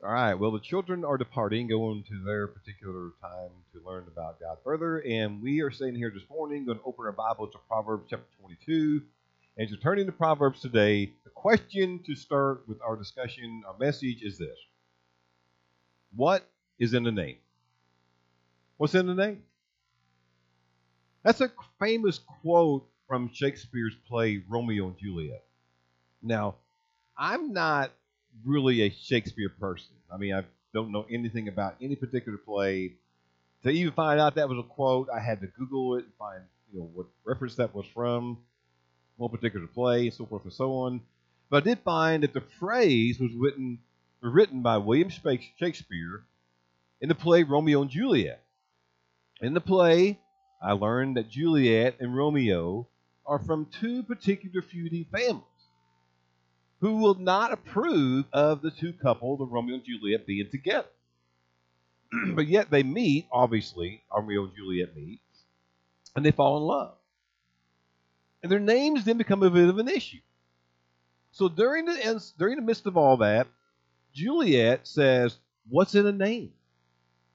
All right. Well, the children are departing, going to their particular time to learn about God further. And we are staying here this morning, going to open our Bible to Proverbs chapter 22. As you're turning to Proverbs today, the question to start with our discussion, our message is this What is in the name? What's in the name? That's a famous quote from Shakespeare's play Romeo and Juliet. Now, I'm not really a Shakespeare person. I mean, I don't know anything about any particular play. To even find out that was a quote, I had to Google it and find you know what reference that was from, one particular play, and so forth and so on. But I did find that the phrase was written written by William Shakespeare in the play Romeo and Juliet. In the play, I learned that Juliet and Romeo are from two particular feuding families who will not approve of the two couple, the Romeo and Juliet, being together. but yet they meet, obviously, Romeo and Juliet meet, and they fall in love. And their names then become a bit of an issue. So during the during the midst of all that, Juliet says, "What's in a name?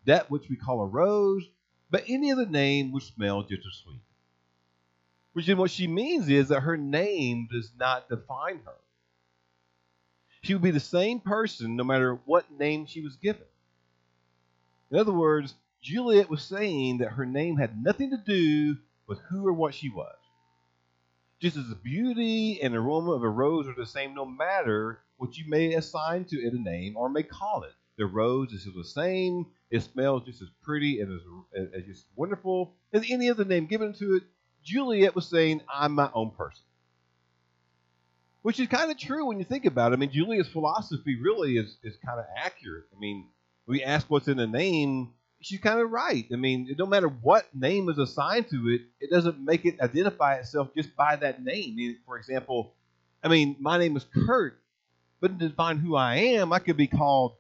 That which we call a rose, but any other name would smell just as sweet." Which is what she means is that her name does not define her. She would be the same person no matter what name she was given. In other words, Juliet was saying that her name had nothing to do with who or what she was. Just as the beauty and aroma of a rose are the same no matter what you may assign to it a name or may call it. The rose is the same, it smells just as pretty and as, as just wonderful as any other name given to it. Juliet was saying, I'm my own person which is kind of true when you think about it. I mean, Julia's philosophy really is, is kind of accurate. I mean, we ask what's in the name, she's kind of right. I mean, it don't matter what name is assigned to it, it doesn't make it identify itself just by that name. For example, I mean, my name is Kurt, but to define who I am, I could be called,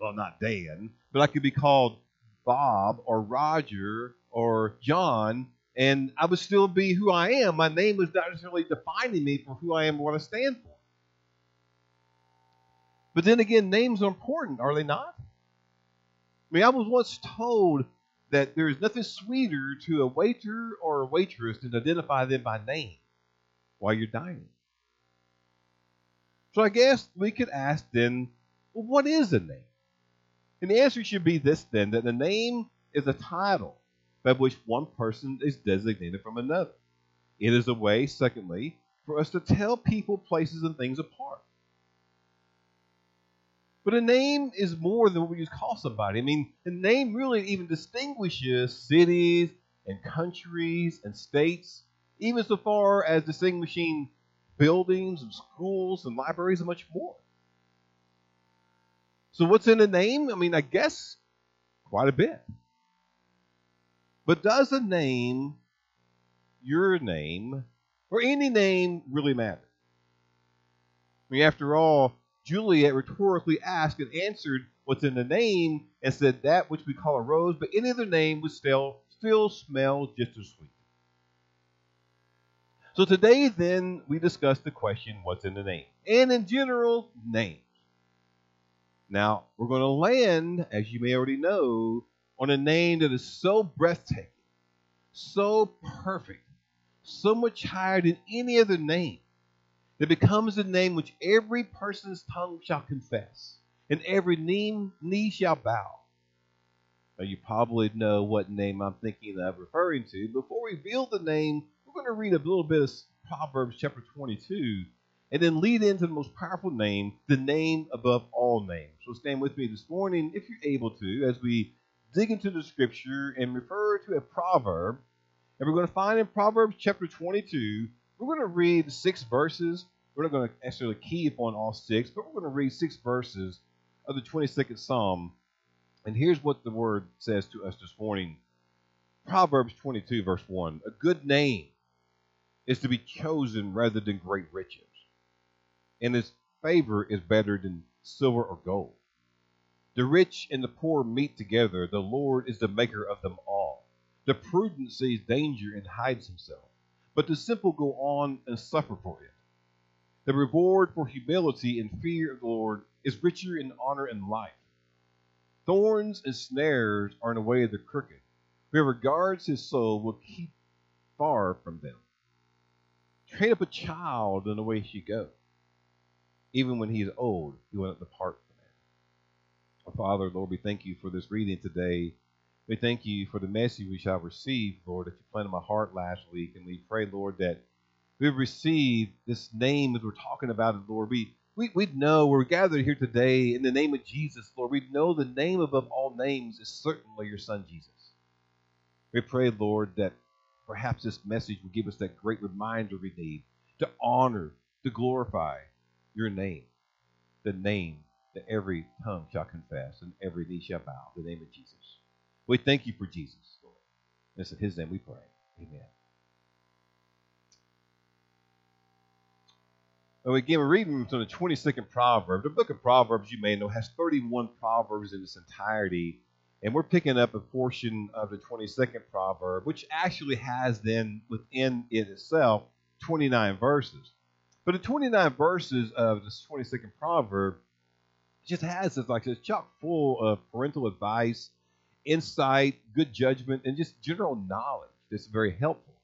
well, not Dan, but I could be called Bob or Roger or John and I would still be who I am. My name was not necessarily defining me for who I am and what I stand for. But then again, names are important, are they not? I mean, I was once told that there is nothing sweeter to a waiter or a waitress than to identify them by name while you're dining. So I guess we could ask then, well, what is a name? And the answer should be this then that the name is a title by which one person is designated from another. It is a way, secondly, for us to tell people, places, and things apart. But a name is more than what we just call somebody. I mean, a name really even distinguishes cities and countries and states, even so far as distinguishing buildings and schools and libraries and much more. So, what's in a name? I mean, I guess quite a bit. But does a name, your name, or any name really matter? I mean, after all, Juliet rhetorically asked and answered what's in the name and said that which we call a rose, but any other name would still, still smell just as sweet. So today, then, we discuss the question what's in the name? And in general, names. Now, we're going to land, as you may already know, on a name that is so breathtaking, so perfect, so much higher than any other name, that becomes the name which every person's tongue shall confess, and every knee, knee shall bow. Now, you probably know what name I'm thinking of referring to. Before we reveal the name, we're going to read a little bit of Proverbs chapter 22 and then lead into the most powerful name, the name above all names. So stand with me this morning, if you're able to, as we dig into the scripture and refer to a proverb. And we're going to find in Proverbs chapter 22, we're going to read six verses. We're not going to necessarily key upon all six, but we're going to read six verses of the 22nd Psalm. And here's what the word says to us this morning Proverbs 22, verse 1 A good name is to be chosen rather than great riches, and his favor is better than silver or gold. The rich and the poor meet together. The Lord is the maker of them all. The prudent sees danger and hides himself, but the simple go on and suffer for it. The reward for humility and fear of the Lord is richer in honor and life, Thorns and snares are in the way of the crooked. Whoever guards his soul will keep far from them. Train up a child in the way he should go. Even when he is old, he will not depart Father, Lord, we thank you for this reading today. We thank you for the message we shall receive, Lord, that you planted in my heart last week. And we pray, Lord, that we receive this name as we're talking about it, Lord. We we, we know we're gathered here today in the name of Jesus, Lord. We know the name above all names is certainly your Son, Jesus. We pray, Lord, that perhaps this message will give us that great reminder we need to honor, to glorify your name, the name that every tongue shall confess and every knee shall bow, the name of Jesus. We thank you for Jesus, Lord. It's in his name we pray. Amen. And again, we're reading from the 22nd proverb. The book of Proverbs, you may know, has 31 proverbs in its entirety. And we're picking up a portion of the 22nd proverb, which actually has then within it itself 29 verses. But the 29 verses of this 22nd proverb just has this like this chock full of parental advice, insight, good judgment, and just general knowledge that's very helpful.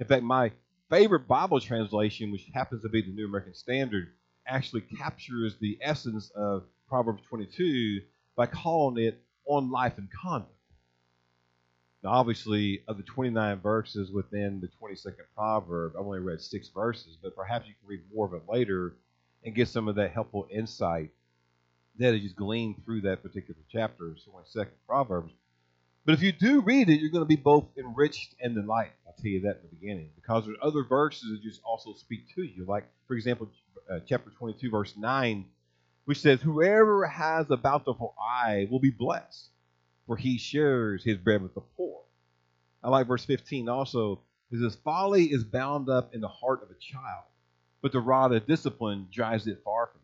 In fact, my favorite Bible translation, which happens to be the New American Standard, actually captures the essence of Proverbs 22 by calling it on life and conduct. Now, obviously, of the 29 verses within the 22nd proverb, I've only read six verses, but perhaps you can read more of it later and get some of that helpful insight that is just gleaned through that particular chapter, 22nd Proverbs. But if you do read it, you're going to be both enriched and enlightened. I'll tell you that in the beginning. Because there's other verses that just also speak to you. Like, for example, uh, chapter 22, verse 9, which says, Whoever has a bountiful eye will be blessed, for he shares his bread with the poor. I like verse 15 also. It says, Folly is bound up in the heart of a child, but the rod of discipline drives it far from.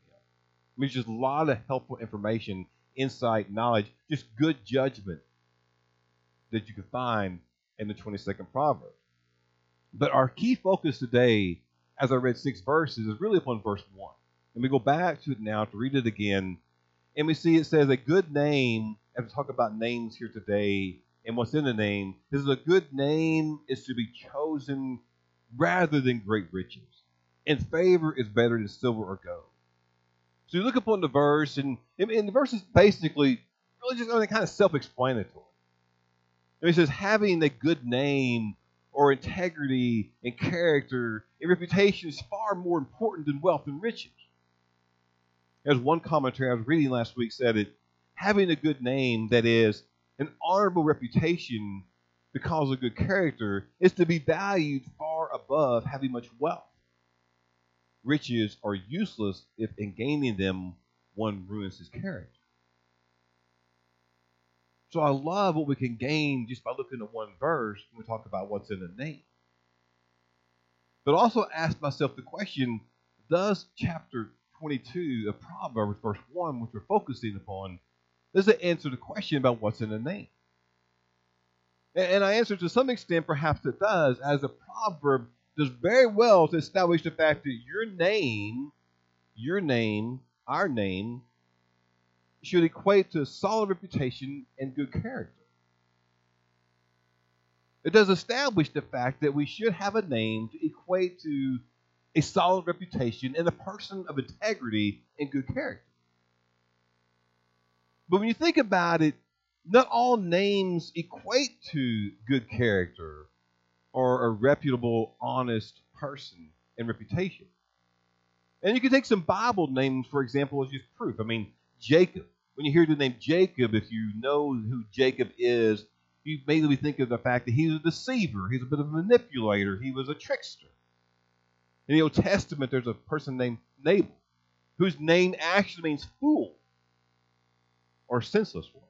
I mean, just a lot of helpful information, insight, knowledge, just good judgment that you can find in the 22nd proverb. But our key focus today, as I read six verses, is really upon verse 1. And we go back to it now to read it again. And we see it says a good name, as we talk about names here today and what's in the name, this is a good name is to be chosen rather than great riches. And favor is better than silver or gold. So you look upon the verse, and, and the verse is basically really just kind of self explanatory. He says, having a good name or integrity and character and reputation is far more important than wealth and riches. As one commentary I was reading last week said it, having a good name, that is, an honorable reputation because of good character, is to be valued far above having much wealth. Riches are useless if in gaining them one ruins his character. So I love what we can gain just by looking at one verse when we talk about what's in a name. But also ask myself the question Does chapter 22 of Proverbs, verse 1, which we're focusing upon, does it answer the question about what's in a name? And I answer to some extent, perhaps it does, as a proverb does very well to establish the fact that your name, your name, our name, should equate to a solid reputation and good character. It does establish the fact that we should have a name to equate to a solid reputation and a person of integrity and good character. But when you think about it, not all names equate to good character or a reputable, honest person and reputation. And you can take some Bible names, for example, as just proof. I mean, Jacob when you hear the name Jacob, if you know who Jacob is, you maybe think of the fact that he was a deceiver, he's a bit of a manipulator, he was a trickster. In the Old Testament, there's a person named Nabal, whose name actually means fool or senseless one.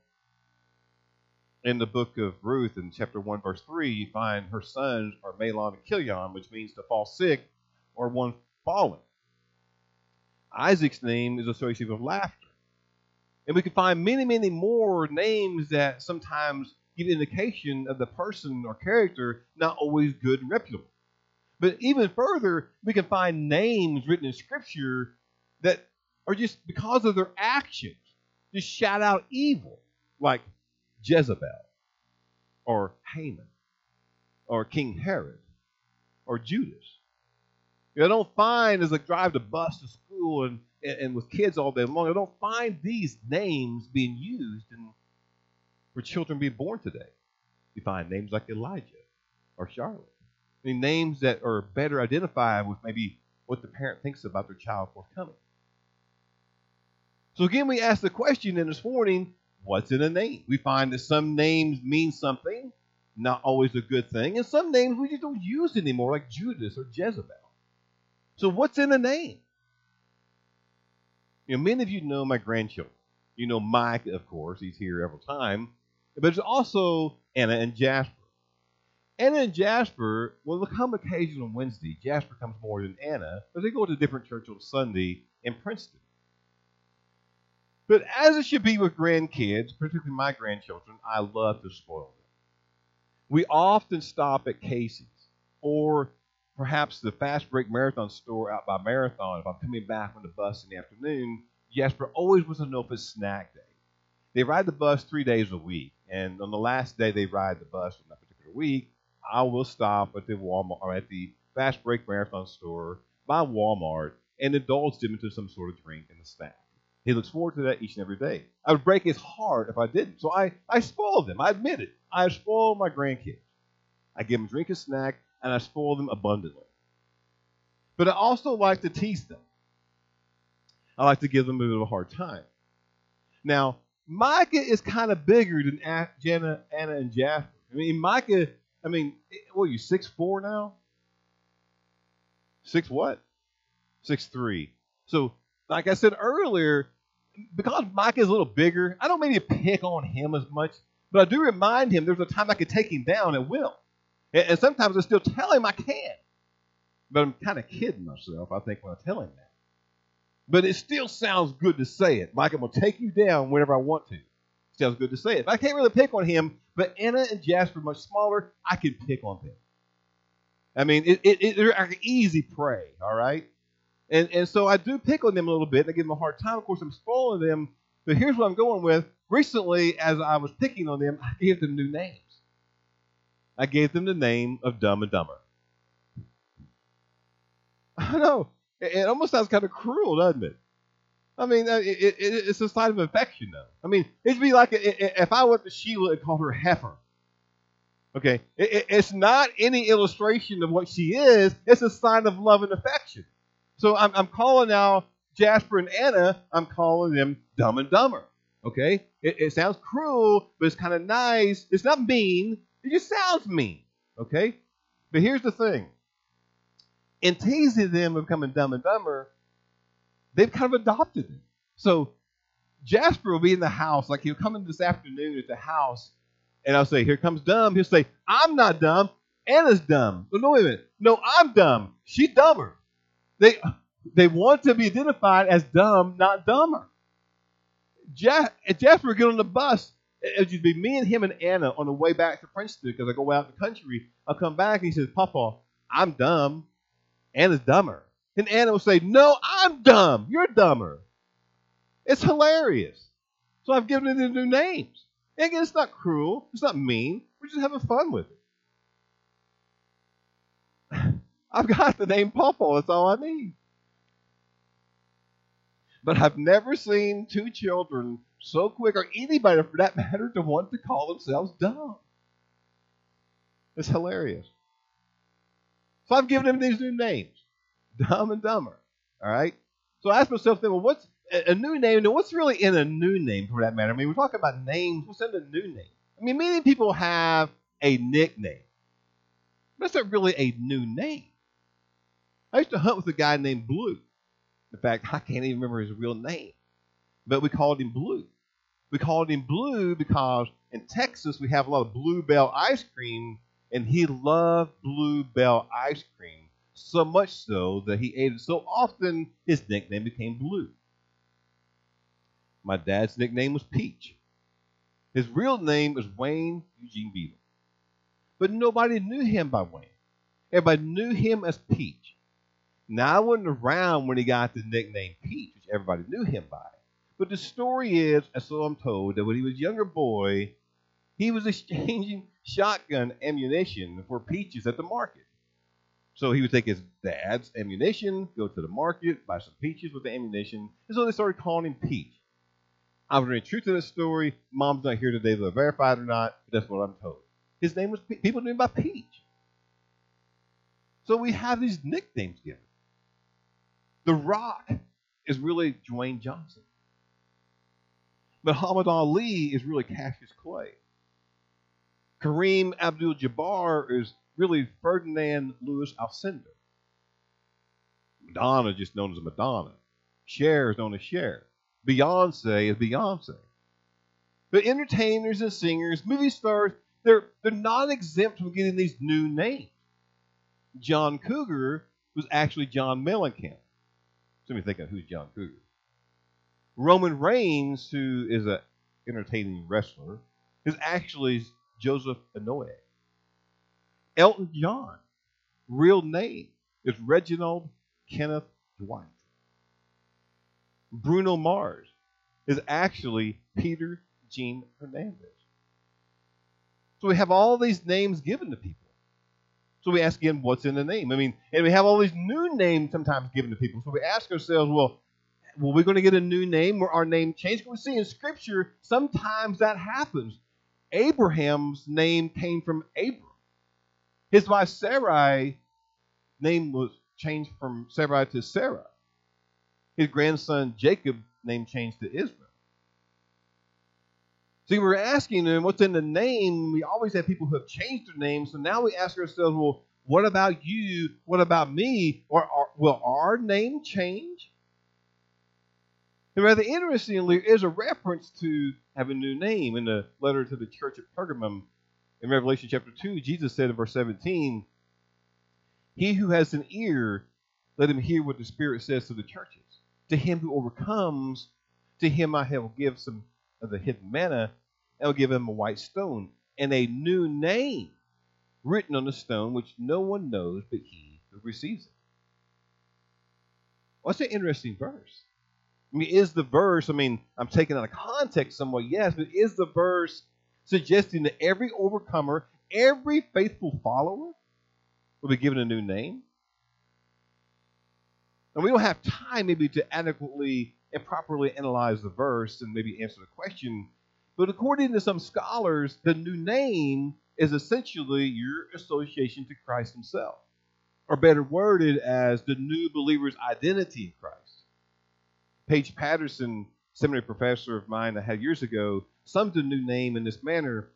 In the book of Ruth, in chapter 1, verse 3, you find her sons are Mahlon and Chilion, which means to fall sick or one fallen. Isaac's name is associated with laughter. And we can find many, many more names that sometimes give indication of the person or character not always good and reputable. But even further, we can find names written in Scripture that are just because of their actions, just shout out evil like Jezebel or Haman or King Herod or Judas. You don't find as I drive the bus to school and, and, and with kids all day long, I don't find these names being used in, for children being born today. You find names like Elijah or Charlotte. I mean, names that are better identified with maybe what the parent thinks about their child forthcoming. So again, we ask the question in this morning, what's in a name? We find that some names mean something, not always a good thing, and some names we just don't use anymore, like Judas or Jezebel. So what's in a name? You know, many of you know my grandchildren. You know Mike, of course, he's here every time. But there's also Anna and Jasper. Anna and Jasper will come occasionally on Wednesday. Jasper comes more than Anna, but they go to different church on Sunday in Princeton. But as it should be with grandkids, particularly my grandchildren, I love to spoil them. We often stop at Casey's or perhaps the fast break marathon store out by Marathon. If I'm coming back on the bus in the afternoon, Jasper always wants to know if it's snack day. They ride the bus three days a week, and on the last day they ride the bus on that particular week, I will stop at the Walmart or at the fast break marathon store by Walmart and indulge them into some sort of drink and a snack. He looks forward to that each and every day. I would break his heart if I didn't. So I, I spoiled them. I admit it. I spoiled my grandkids. I give them drink and snack, and I spoil them abundantly. But I also like to tease them. I like to give them a bit of a hard time. Now, Micah is kind of bigger than Jenna, Anna, and Jasper. I mean, Micah, I mean, what are you, six four now? Six what? Six three. So, like I said earlier, because Mike is a little bigger, I don't maybe pick on him as much, but I do remind him there's a time I can take him down at will. And, and sometimes I still tell him I can. But I'm kind of kidding myself, I think, when I tell him that. But it still sounds good to say it. Mike, I'm going to take you down whenever I want to. Sounds good to say it. I can't really pick on him, but Anna and Jasper much smaller. I can pick on them. I mean, it, it, it, they're easy prey, all right? And, and so I do pick on them a little bit. And I give them a hard time. Of course, I'm spoiling them. But here's what I'm going with. Recently, as I was picking on them, I gave them new names. I gave them the name of Dumb and Dumber. I know. It, it almost sounds kind of cruel, doesn't it? I mean, uh, it, it, it's a sign of affection, though. I mean, it'd be like if I went to Sheila and called her heifer. Okay, it's not any illustration of what she is. It's a sign of love and affection. So I'm, I'm calling now Jasper and Anna. I'm calling them Dumb and Dumber. Okay, it, it sounds cruel, but it's kind of nice. It's not mean. It just sounds mean. Okay, but here's the thing: in teasing them of becoming Dumb and Dumber, they've kind of adopted it. So Jasper will be in the house, like he'll come in this afternoon at the house, and I'll say, Here comes dumb. He'll say, I'm not dumb. Anna's dumb. Oh, no, wait a minute. No, I'm dumb. She's dumber. They they want to be identified as dumb, not dumber. Jeff, Jasper would get on the bus. It would be me and him and Anna on the way back to Princeton because I go out in the country. I'll come back and he says, Papa, I'm dumb. Anna's dumber. And Anna will say, No, I'm dumb. You're dumber. It's hilarious. So I've given them new names. And again, it's not cruel. It's not mean. We're just having fun with it. I've got the name Pawpaw. That's all I need. But I've never seen two children so quick, or anybody for that matter, to want to call themselves dumb. It's hilarious. So I've given them these new names Dumb and Dumber. All right? So I asked myself, then, well, what's a new name? Now, what's really in a new name for that matter? I mean, we're talking about names. What's in a new name? I mean, many people have a nickname. But That's not really a new name. I used to hunt with a guy named Blue. In fact, I can't even remember his real name. But we called him Blue. We called him Blue because in Texas we have a lot of Bluebell ice cream, and he loved Bluebell ice cream so much so that he ate it so often his nickname became Blue. My dad's nickname was Peach. His real name was Wayne Eugene Beetle. But nobody knew him by Wayne. Everybody knew him as Peach. Now, I wasn't around when he got the nickname Peach, which everybody knew him by. But the story is, as so I'm told, that when he was a younger boy, he was exchanging shotgun ammunition for peaches at the market. So he would take his dad's ammunition, go to the market, buy some peaches with the ammunition, and so they started calling him Peach. I was reading truth to this story. Mom's not here today to verify it or not, but that's what I'm told. His name was Pe- people knew him by Peach. So we have these nicknames given. The Rock is really Dwayne Johnson. Muhammad Ali is really Cassius Clay. Kareem Abdul Jabbar is really Ferdinand Louis Alcindor. Madonna is just known as Madonna. Cher is known as Cher. Beyonce is Beyonce. But entertainers and singers, movie stars, they're, they're not exempt from getting these new names. John Cougar was actually John Mellencamp. So me of who's John Cougar? Roman Reigns, who is an entertaining wrestler, is actually Joseph Anoa'i. Elton John, real name is Reginald Kenneth Dwight. Bruno Mars is actually Peter Gene Hernandez. So we have all these names given to people. So we ask again, what's in the name? I mean, and we have all these new names sometimes given to people. So we ask ourselves, well, well, we're going to get a new name or our name changed. We see in Scripture sometimes that happens. Abraham's name came from Abram. His wife Sarai name was changed from Sarai to Sarah. His grandson Jacob name changed to Israel. See, we're asking them what's in the name. We always have people who have changed their names. So now we ask ourselves, well, what about you? What about me? Or, or will our name change? And rather interestingly, there is a reference to have a new name in the letter to the church at Pergamum in Revelation chapter 2. Jesus said in verse 17, He who has an ear, let him hear what the Spirit says to the churches. To him who overcomes, to him I will give some of the hidden manna, and will give him a white stone, and a new name written on the stone, which no one knows but he who receives it. What's an interesting verse? I mean, is the verse, I mean, I'm taking out of context somewhat, yes, but is the verse suggesting that every overcomer, every faithful follower will be given a new name? And we don't have time maybe to adequately and properly analyze the verse and maybe answer the question. But according to some scholars, the new name is essentially your association to Christ Himself, or better worded as the new believer's identity in Christ. Paige Patterson, seminary professor of mine I had years ago, summed the new name in this manner.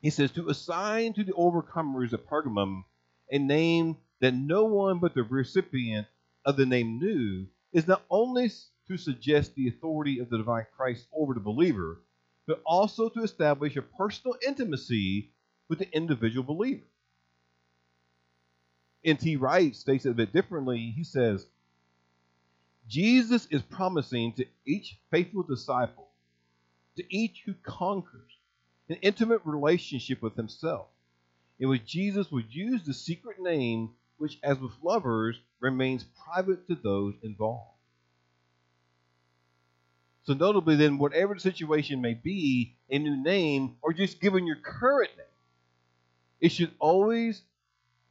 He says, To assign to the overcomers of Pergamum a name that no one but the recipient of the name knew is not only to suggest the authority of the divine Christ over the believer, but also to establish a personal intimacy with the individual believer. N.T. Wright states it a bit differently. He says, Jesus is promising to each faithful disciple, to each who conquers, an intimate relationship with himself, in which Jesus would use the secret name which, as with lovers, remains private to those involved. So, notably, then, whatever the situation may be, a new name, or just given your current name, it should always,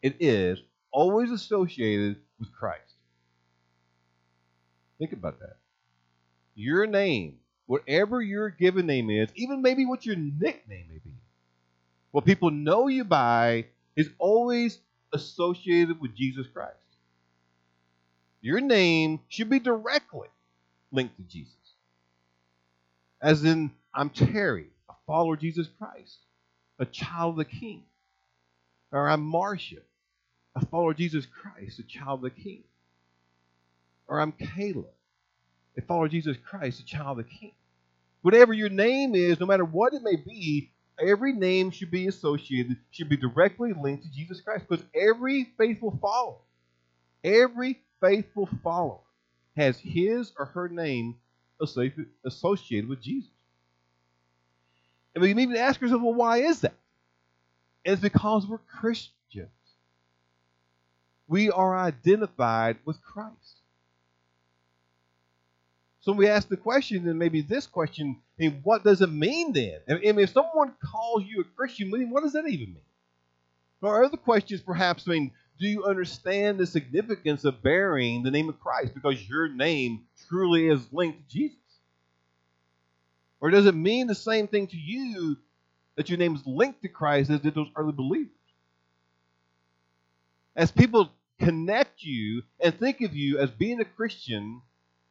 it is, always associated with Christ. Think about that. Your name, whatever your given name is, even maybe what your nickname may be, what people know you by is always associated with Jesus Christ. Your name should be directly linked to Jesus. As in, I'm Terry, a follower of Jesus Christ, a child of the King. Or I'm Marcia, a follower of Jesus Christ, a child of the King or I'm Caleb, a follower of Jesus Christ, a child of the King. Whatever your name is, no matter what it may be, every name should be associated, should be directly linked to Jesus Christ. Because every faithful follower, every faithful follower has his or her name associated with Jesus. And we can even ask ourselves, well, why is that? It's because we're Christians. We are identified with Christ. So we ask the question, and maybe this question, I mean, what does it mean then? I mean, if someone calls you a Christian, what does that even mean? Or other questions, perhaps, I mean, do you understand the significance of bearing the name of Christ because your name truly is linked to Jesus? Or does it mean the same thing to you that your name is linked to Christ as did those early believers? As people connect you and think of you as being a Christian,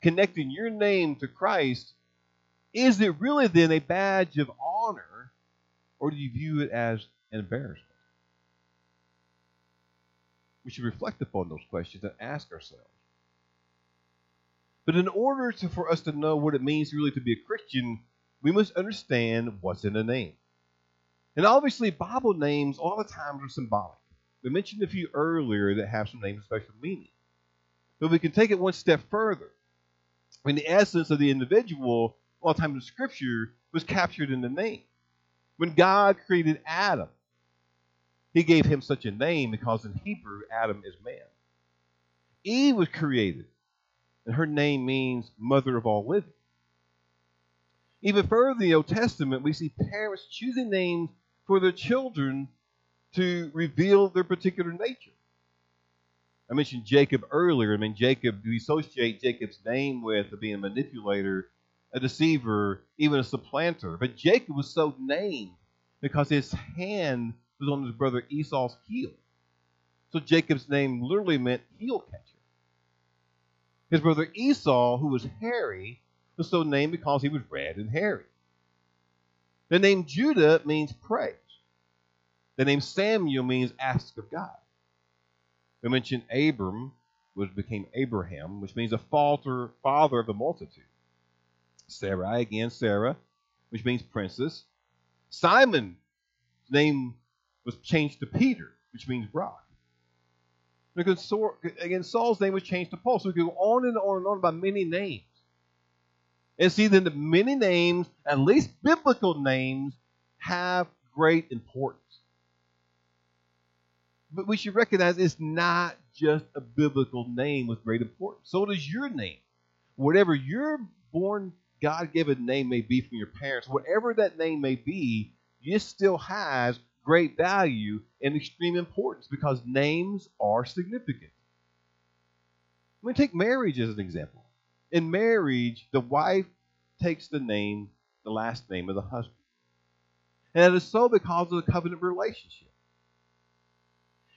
connecting your name to Christ, is it really then a badge of honor, or do you view it as an embarrassment? We should reflect upon those questions and ask ourselves. But in order to, for us to know what it means really to be a Christian, we must understand what's in a name. And obviously, Bible names all the times are symbolic. We mentioned a few earlier that have some names of special meaning. But we can take it one step further. When the essence of the individual, all lot of times in Scripture, was captured in the name. When God created Adam, he gave him such a name because in Hebrew, Adam is man. Eve was created, and her name means mother of all living. Even further in the Old Testament, we see parents choosing names for their children to reveal their particular nature. I mentioned Jacob earlier. I mean, Jacob, we associate Jacob's name with being a manipulator, a deceiver, even a supplanter. But Jacob was so named because his hand was on his brother Esau's heel. So Jacob's name literally meant heel catcher. His brother Esau, who was hairy, was so named because he was red and hairy. The name Judah means praise. The name Samuel means ask of God. We mentioned Abram, which became Abraham, which means a falter, father of the multitude. Sarai, again, Sarah, which means princess. Simon's name was changed to Peter, which means rock. Because again, Saul's name was changed to Paul. So we go on and on and on by many names. And see, then the many names, at least biblical names, have great importance. But we should recognize it's not just a biblical name with great importance. So does your name. Whatever your born God given name may be from your parents, whatever that name may be, it still has great value and extreme importance because names are significant. Let me take marriage as an example. In marriage, the wife takes the name, the last name of the husband. And that is so because of the covenant relationship.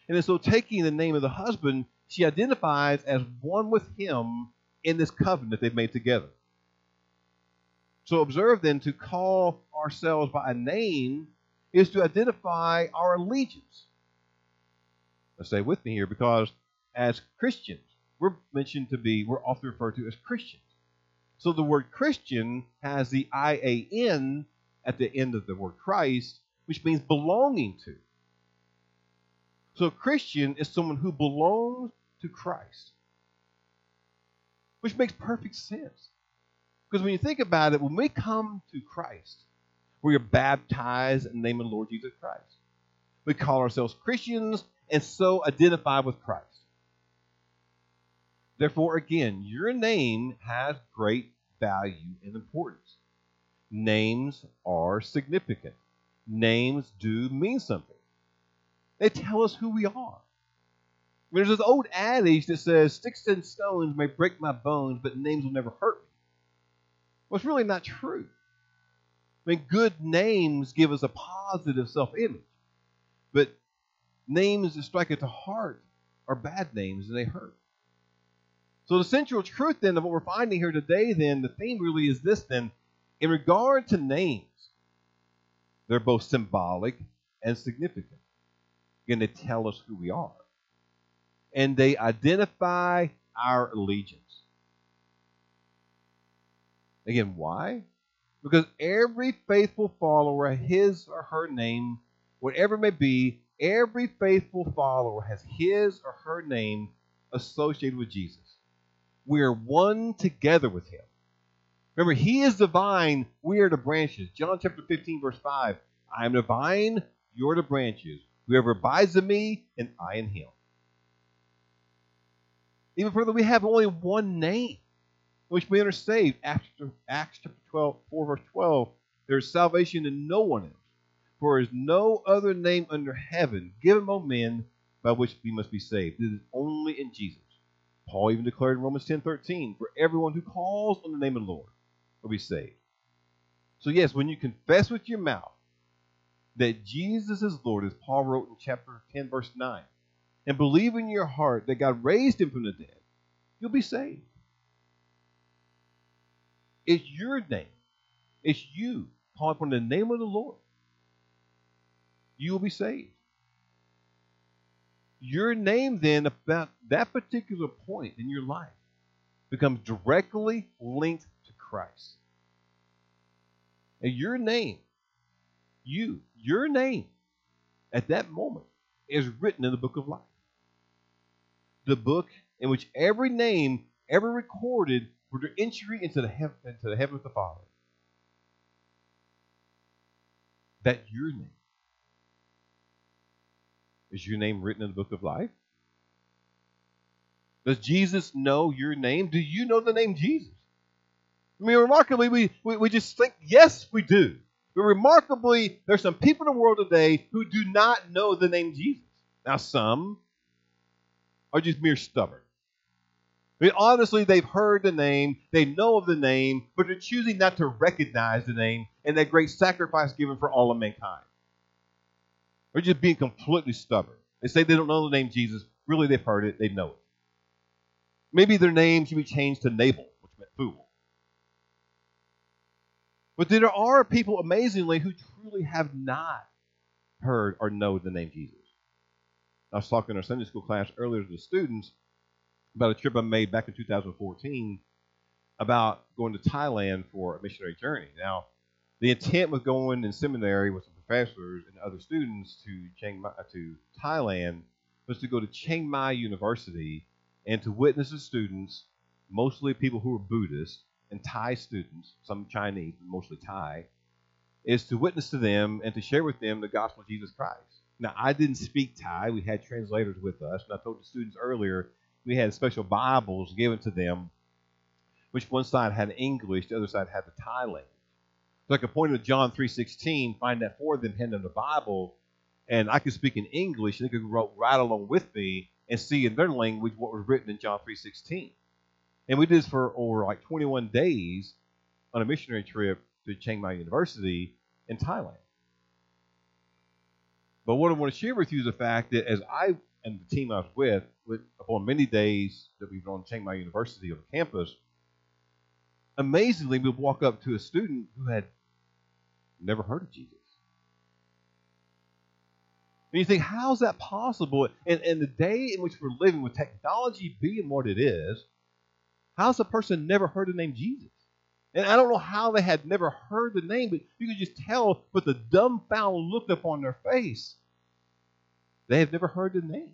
And so, taking the name of the husband, she identifies as one with him in this covenant they've made together. So, observe then to call ourselves by a name is to identify our allegiance. Let's stay with me here because as Christians, we're mentioned to be, we're often referred to as Christians. So the word Christian has the IAN at the end of the word Christ, which means belonging to. So a Christian is someone who belongs to Christ, which makes perfect sense. Because when you think about it, when we come to Christ, we are baptized in the name of the Lord Jesus Christ. We call ourselves Christians and so identify with Christ. Therefore, again, your name has great value and importance. Names are significant. Names do mean something. They tell us who we are. There's this old adage that says, Sticks and stones may break my bones, but names will never hurt me. Well, it's really not true. I mean, good names give us a positive self image, but names that strike at the heart are bad names and they hurt. So, the central truth then of what we're finding here today, then, the theme really is this then. In regard to names, they're both symbolic and significant going to tell us who we are. And they identify our allegiance. Again, why? Because every faithful follower, his or her name, whatever it may be, every faithful follower has his or her name associated with Jesus. We are one together with him. Remember, he is the vine, we are the branches. John chapter 15, verse 5. I am the vine, you're the branches. Whoever abides in me, and I in him. Even further, we have only one name. Which men are saved. Acts, Acts chapter 12, 4, verse 12. There is salvation in no one else. For there is no other name under heaven given among men by which we must be saved. It is only in Jesus. Paul even declared in Romans 10 13, For everyone who calls on the name of the Lord will be saved. So, yes, when you confess with your mouth that Jesus is Lord, as Paul wrote in chapter 10, verse 9, and believe in your heart that God raised him from the dead, you'll be saved. It's your name. It's you calling upon the name of the Lord. You will be saved. Your name, then, about that particular point in your life, becomes directly linked to Christ. And your name, you, your name, at that moment, is written in the book of life. The book in which every name ever recorded for their entry into the, heaven, into the heaven of the Father. That your name. Is your name written in the book of life? Does Jesus know your name? Do you know the name Jesus? I mean, remarkably, we, we, we just think, yes, we do. But remarkably, there's some people in the world today who do not know the name Jesus. Now, some are just mere stubborn. I mean, honestly, they've heard the name, they know of the name, but they're choosing not to recognize the name and that great sacrifice given for all of mankind. They're just being completely stubborn. They say they don't know the name Jesus. Really, they've heard it, they know it. Maybe their name should be changed to Nabal, which meant fool. But there are people, amazingly, who truly have not heard or know the name Jesus. I was talking in our Sunday school class earlier to the students about a trip I made back in 2014 about going to Thailand for a missionary journey. Now, the intent with going in seminary with some professors and other students to Chiang Mai, to Thailand was to go to Chiang Mai University and to witness the students, mostly people who were Buddhist and Thai students, some Chinese, but mostly Thai, is to witness to them and to share with them the gospel of Jesus Christ. Now, I didn't speak Thai. We had translators with us, and I told the students earlier we had special Bibles given to them, which one side had English, the other side had the Thai language. So I could point to John 3.16, find that for them, hand them the Bible, and I could speak in English, and they could write right along with me and see in their language what was written in John 3.16. And we did this for over like 21 days on a missionary trip to Chiang Mai University in Thailand. But what I want to share with you is the fact that as I and the team I was with, with upon many days that we've been on Chiang Mai University on campus, amazingly, we'd walk up to a student who had never heard of Jesus. And you think, how is that possible? And, and the day in which we're living with technology being what it is, how's a person never heard the name Jesus? And I don't know how they had never heard the name, but you could just tell with the dumbfounded look upon their face. They have never heard the name.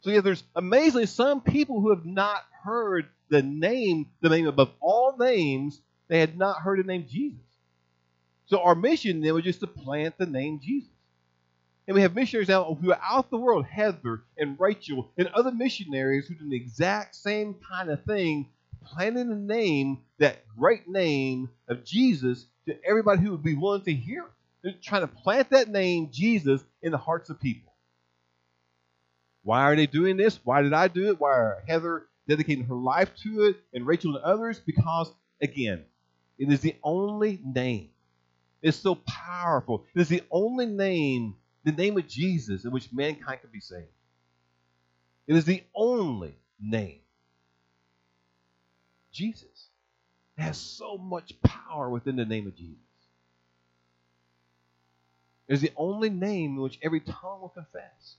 So yeah, there's amazingly some people who have not heard the name, the name above all names, they had not heard the name Jesus. So our mission then was just to plant the name Jesus. And we have missionaries out throughout the world, Heather and Rachel and other missionaries who do the exact same kind of thing, planting the name, that great name of Jesus, to everybody who would be willing to hear it. They're trying to plant that name, Jesus, in the hearts of people. Why are they doing this? Why did I do it? Why are Heather dedicating her life to it and Rachel and others? Because, again, it is the only name. It's so powerful. It is the only name the name of Jesus in which mankind can be saved. It is the only name. Jesus. It has so much power within the name of Jesus. Is the only name in which every tongue will confess.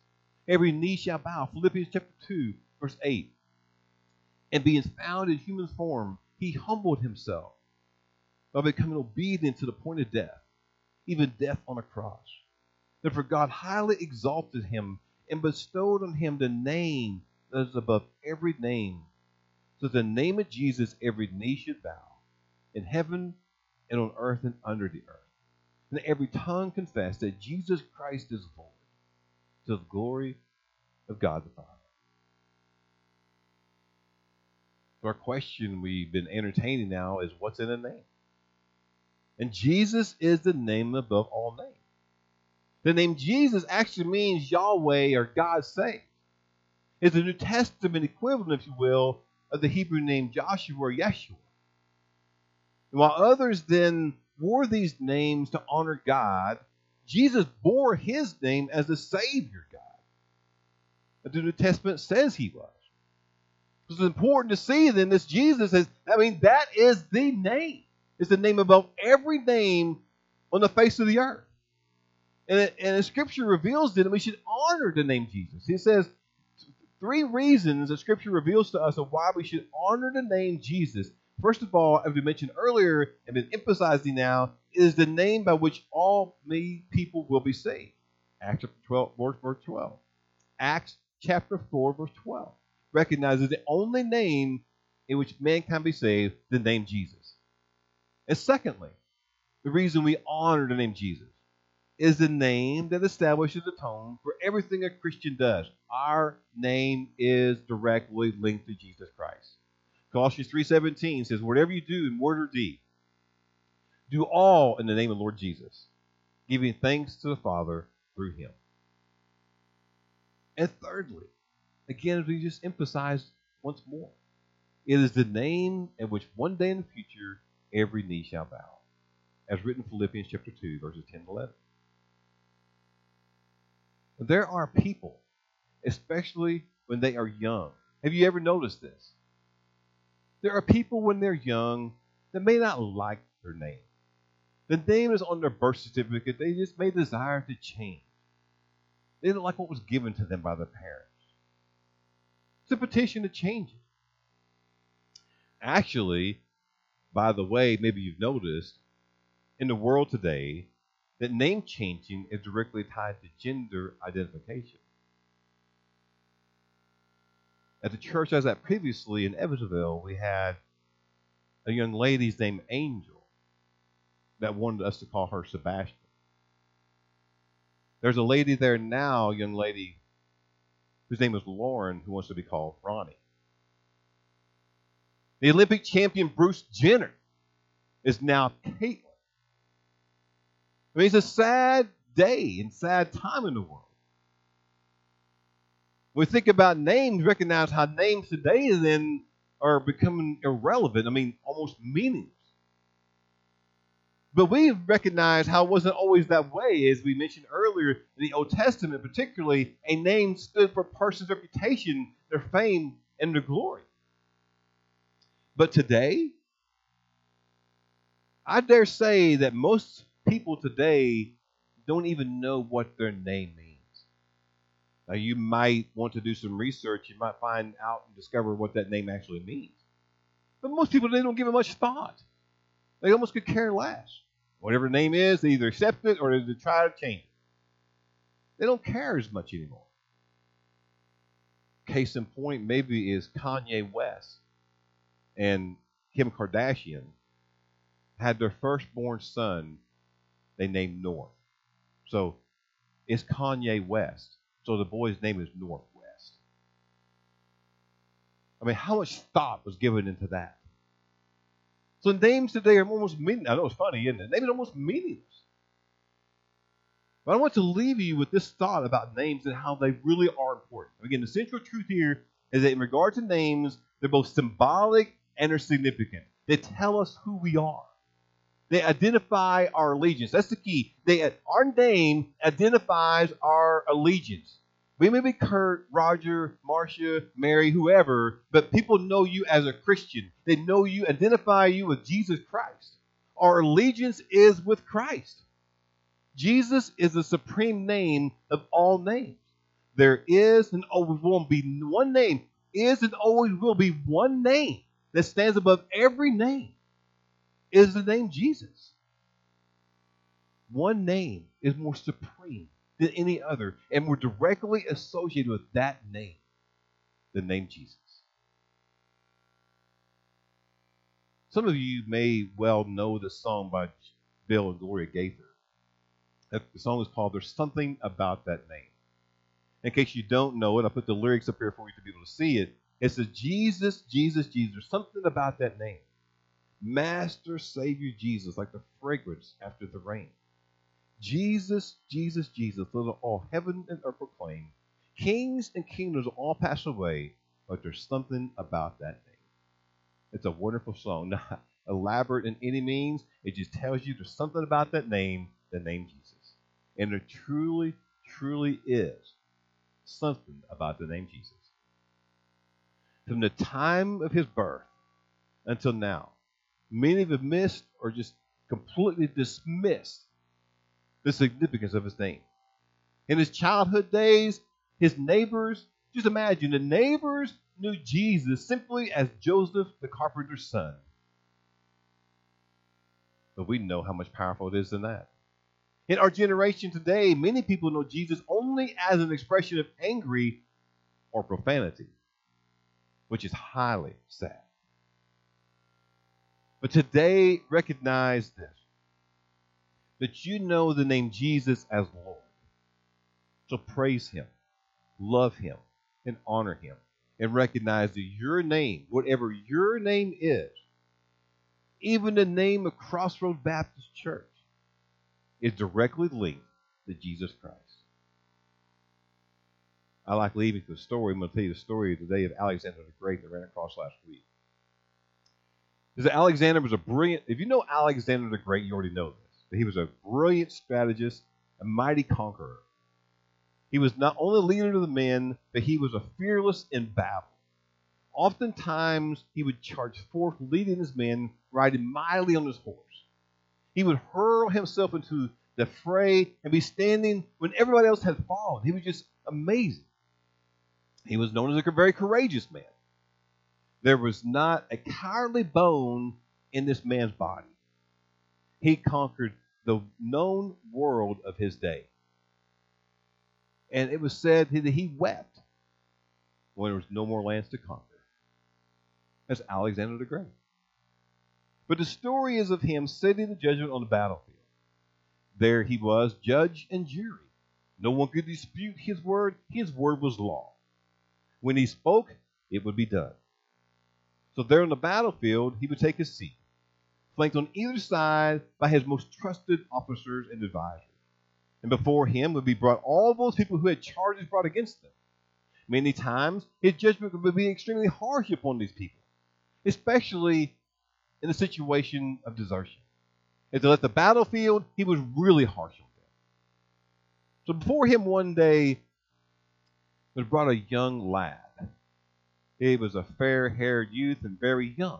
Every knee shall bow. Philippians chapter 2, verse 8. And being found in human form, he humbled himself by becoming obedient to the point of death, even death on a cross. Therefore, God highly exalted him and bestowed on him the name that is above every name. So the name of Jesus, every knee should bow in heaven and on earth and under the earth. And every tongue confess that Jesus Christ is Lord to the glory of God the Father. So our question we've been entertaining now is what's in a name? And Jesus is the name above all names. The name Jesus actually means Yahweh or God saves. It's the New Testament equivalent, if you will, of the Hebrew name Joshua or Yeshua. And while others then wore these names to honor God, Jesus bore his name as the Savior God. The New Testament says he was. It's important to see then this Jesus is, I mean, that is the name. It's the name above every name on the face of the earth. And, it, and the scripture reveals that we should honor the name Jesus. He says three reasons that scripture reveals to us of why we should honor the name Jesus. First of all, as we mentioned earlier and been emphasizing now, is the name by which all me people will be saved. Acts 12, verse 12. Acts chapter 4, verse 12 recognizes the only name in which man can be saved, the name Jesus. And secondly, the reason we honor the name Jesus is the name that establishes the tone for everything a Christian does. Our name is directly linked to Jesus Christ. Colossians 3:17 says, "Whatever you do in word or deed, do all in the name of the Lord Jesus, giving thanks to the Father through him." And thirdly, again, as we just emphasized once more, it is the name in which one day in the future every knee shall bow, as written in Philippians chapter 2, verses 10 to 11. There are people, especially when they are young. Have you ever noticed this? There are people when they're young that may not like their name. The name is on their birth certificate. They just may desire to change. They don't like what was given to them by their parents. It's a petition to change it. Actually, by the way, maybe you've noticed, in the world today, that name changing is directly tied to gender identification. At the church I was at previously in Evansville, we had a young lady's named Angel that wanted us to call her Sebastian. There's a lady there now, a young lady, whose name is Lauren, who wants to be called Ronnie. The Olympic champion Bruce Jenner is now Caitlyn. I mean, it's a sad day and sad time in the world. We think about names, recognize how names today then are becoming irrelevant. I mean, almost meaningless. But we recognize how it wasn't always that way, as we mentioned earlier in the Old Testament, particularly, a name stood for a person's reputation, their fame, and their glory. But today, I dare say that most people today don't even know what their name means. Now, you might want to do some research. You might find out and discover what that name actually means. But most people, they don't give it much thought. They almost could care less. Whatever the name is, they either accept it or they try to change it. They don't care as much anymore. Case in point, maybe is Kanye West and Kim Kardashian had their firstborn son they named North. So it's Kanye West. So the boy's name is Northwest. I mean, how much thought was given into that? So names today are almost meaningless. I know it's funny, isn't it? Names are almost meaningless. But I want to leave you with this thought about names and how they really are important. Again, the central truth here is that in regard to names, they're both symbolic and are significant. They tell us who we are. They identify our allegiance. That's the key. They, our name identifies our allegiance. We may be Kurt, Roger, Marcia, Mary, whoever, but people know you as a Christian. They know you, identify you with Jesus Christ. Our allegiance is with Christ. Jesus is the supreme name of all names. There is and always will be one name, is and always will be one name that stands above every name is the name Jesus. One name is more supreme than any other, and we're directly associated with that name, the name Jesus. Some of you may well know the song by Bill and Gloria Gaither. The song is called There's Something About That Name. In case you don't know it, I put the lyrics up here for you to be able to see it. It says, Jesus, Jesus, Jesus. There's Something about that name. Master, Savior, Jesus, like the fragrance after the rain. Jesus, Jesus, Jesus, let all heaven and earth proclaim. Kings and kingdoms all pass away, but there's something about that name. It's a wonderful song, not elaborate in any means. It just tells you there's something about that name, the name Jesus. And there truly, truly is something about the name Jesus. From the time of his birth until now, many have missed or just completely dismissed the significance of his name. In his childhood days, his neighbors, just imagine the neighbors knew Jesus simply as Joseph the carpenter's son. But we know how much powerful it is than that. In our generation today, many people know Jesus only as an expression of angry or profanity, which is highly sad. But today, recognize this that you know the name Jesus as Lord. So praise Him, love Him, and honor Him, and recognize that your name, whatever your name is, even the name of Crossroads Baptist Church, is directly linked to Jesus Christ. I like leaving the story. I'm going to tell you the story today of Alexander the Great that ran across last week. Is that Alexander was a brilliant. If you know Alexander the Great, you already know this. He was a brilliant strategist, a mighty conqueror. He was not only leader of the men, but he was a fearless in battle. Oftentimes, he would charge forth, leading his men, riding mightily on his horse. He would hurl himself into the fray and be standing when everybody else had fallen. He was just amazing. He was known as a very courageous man. There was not a cowardly bone in this man's body. He conquered the known world of his day. And it was said that he wept when there was no more lands to conquer. That's Alexander the Great. But the story is of him sitting the judgment on the battlefield. There he was, judge and jury. No one could dispute his word. His word was law. When he spoke, it would be done. So there on the battlefield, he would take his seat, flanked on either side by his most trusted officers and advisors. And before him would be brought all those people who had charges brought against them. Many times, his judgment would be extremely harsh upon these people, especially in a situation of desertion. If they left the battlefield, he was really harsh on them. So before him one day was brought a young lad. He was a fair haired youth and very young.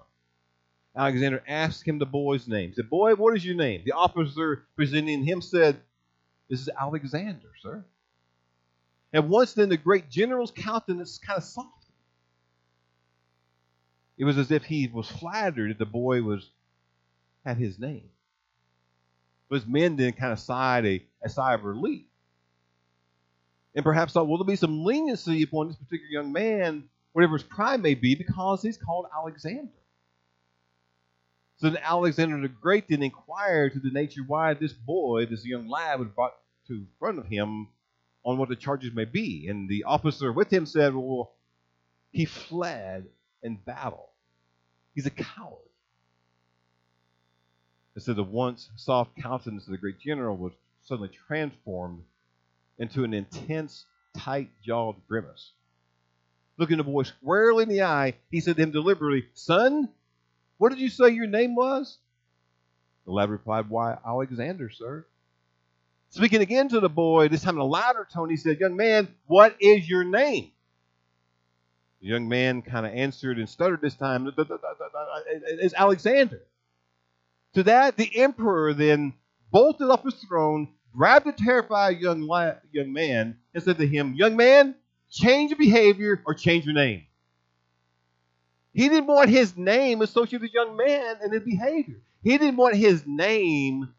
Alexander asked him the boy's name. He said, Boy, what is your name? The officer presenting him said, This is Alexander, sir. And once then the great general's countenance kind of softened. It was as if he was flattered that the boy was had his name. But his men then kind of sighed a, a sigh of relief. And perhaps thought, well, there'll be some leniency upon this particular young man, whatever his crime may be, because he's called Alexander. So then Alexander the Great then inquired to the nature why this boy, this young lad, was brought to front of him on what the charges may be. And the officer with him said, Well, he fled in battle. He's a coward. And so the once soft countenance of the great general was suddenly transformed into an intense, tight jawed grimace. Looking the boy squarely in the eye, he said to him deliberately, Son, what did you say your name was? The lad replied, Why, Alexander, sir. Speaking again to the boy, this time in a louder tone, he said, Young man, what is your name? The young man kind of answered and stuttered this time, It's Alexander. To that, the emperor then bolted off his throne, grabbed the terrified young, la- young man, and said to him, Young man, change your behavior or change your name. He didn't want his name associated with young man and his behavior. He didn't want his name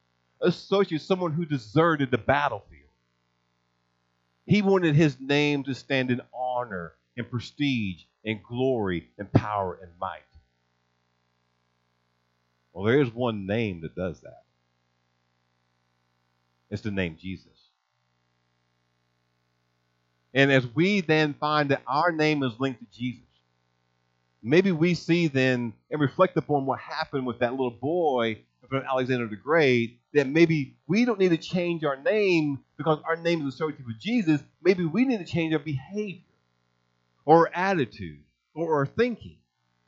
associated with someone who deserted the battlefield. He wanted his name to stand in honor and prestige and glory and power and might. Well, there is one name that does that. It's the name Jesus. And as we then find that our name is linked to Jesus, maybe we see then and reflect upon what happened with that little boy from Alexander the Great, that maybe we don't need to change our name because our name is associated with Jesus. Maybe we need to change our behavior or our attitude or our thinking.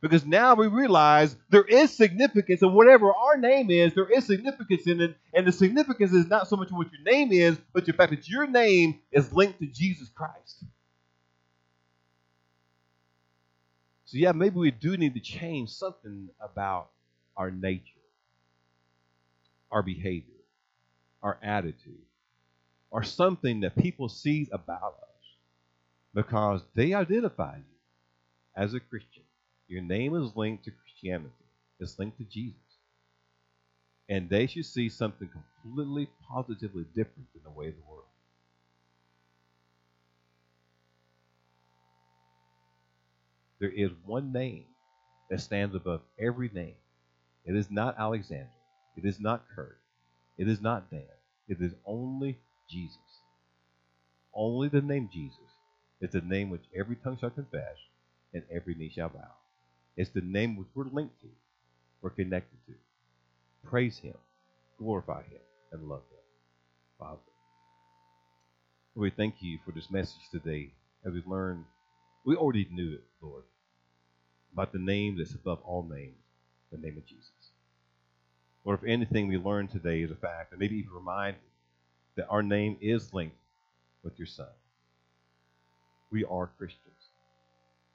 Because now we realize there is significance in whatever our name is, there is significance in it. And the significance is not so much what your name is, but the fact that your name is linked to Jesus Christ. So, yeah, maybe we do need to change something about our nature, our behavior, our attitude, or something that people see about us because they identify you as a Christian. Your name is linked to Christianity, it's linked to Jesus. And they should see something completely positively different than the way of the world. There is one name that stands above every name. It is not Alexander. It is not Kurt. It is not Dan. It is only Jesus. Only the name Jesus is the name which every tongue shall confess and every knee shall bow. It's the name which we're linked to, we're connected to. Praise Him, glorify Him, and love Him. Father. We thank you for this message today as we learn. We already knew it, Lord about the name that's above all names, the name of Jesus. Or if anything we learn today is a fact, and maybe even reminded that our name is linked with your Son. We are Christians.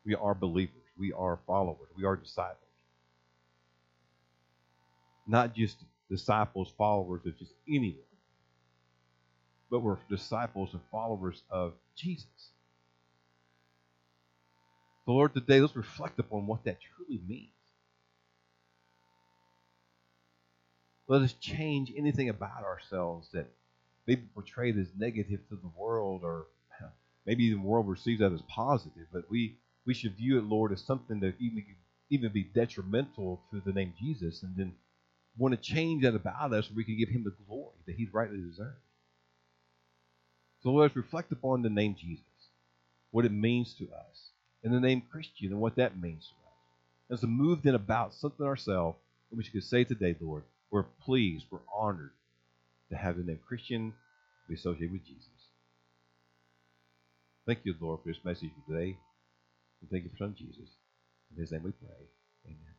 We are believers. We are followers. We are disciples. Not just disciples, followers of just anyone, but we're disciples and followers of Jesus. So, Lord, today let's reflect upon what that truly means. Let us change anything about ourselves that may be portrayed as negative to the world, or maybe the world receives that as positive, but we, we should view it, Lord, as something that even, even be detrimental to the name Jesus, and then want to change that about us so we can give him the glory that he's rightly deserved. So let us reflect upon the name Jesus, what it means to us and the name Christian and what that means to us. As a move then about something ourselves that we could say today, Lord, we're pleased, we're honored to have the name Christian be associated with Jesus. Thank you, Lord, for this message today. And thank you for Son Jesus. In his name we pray. Amen.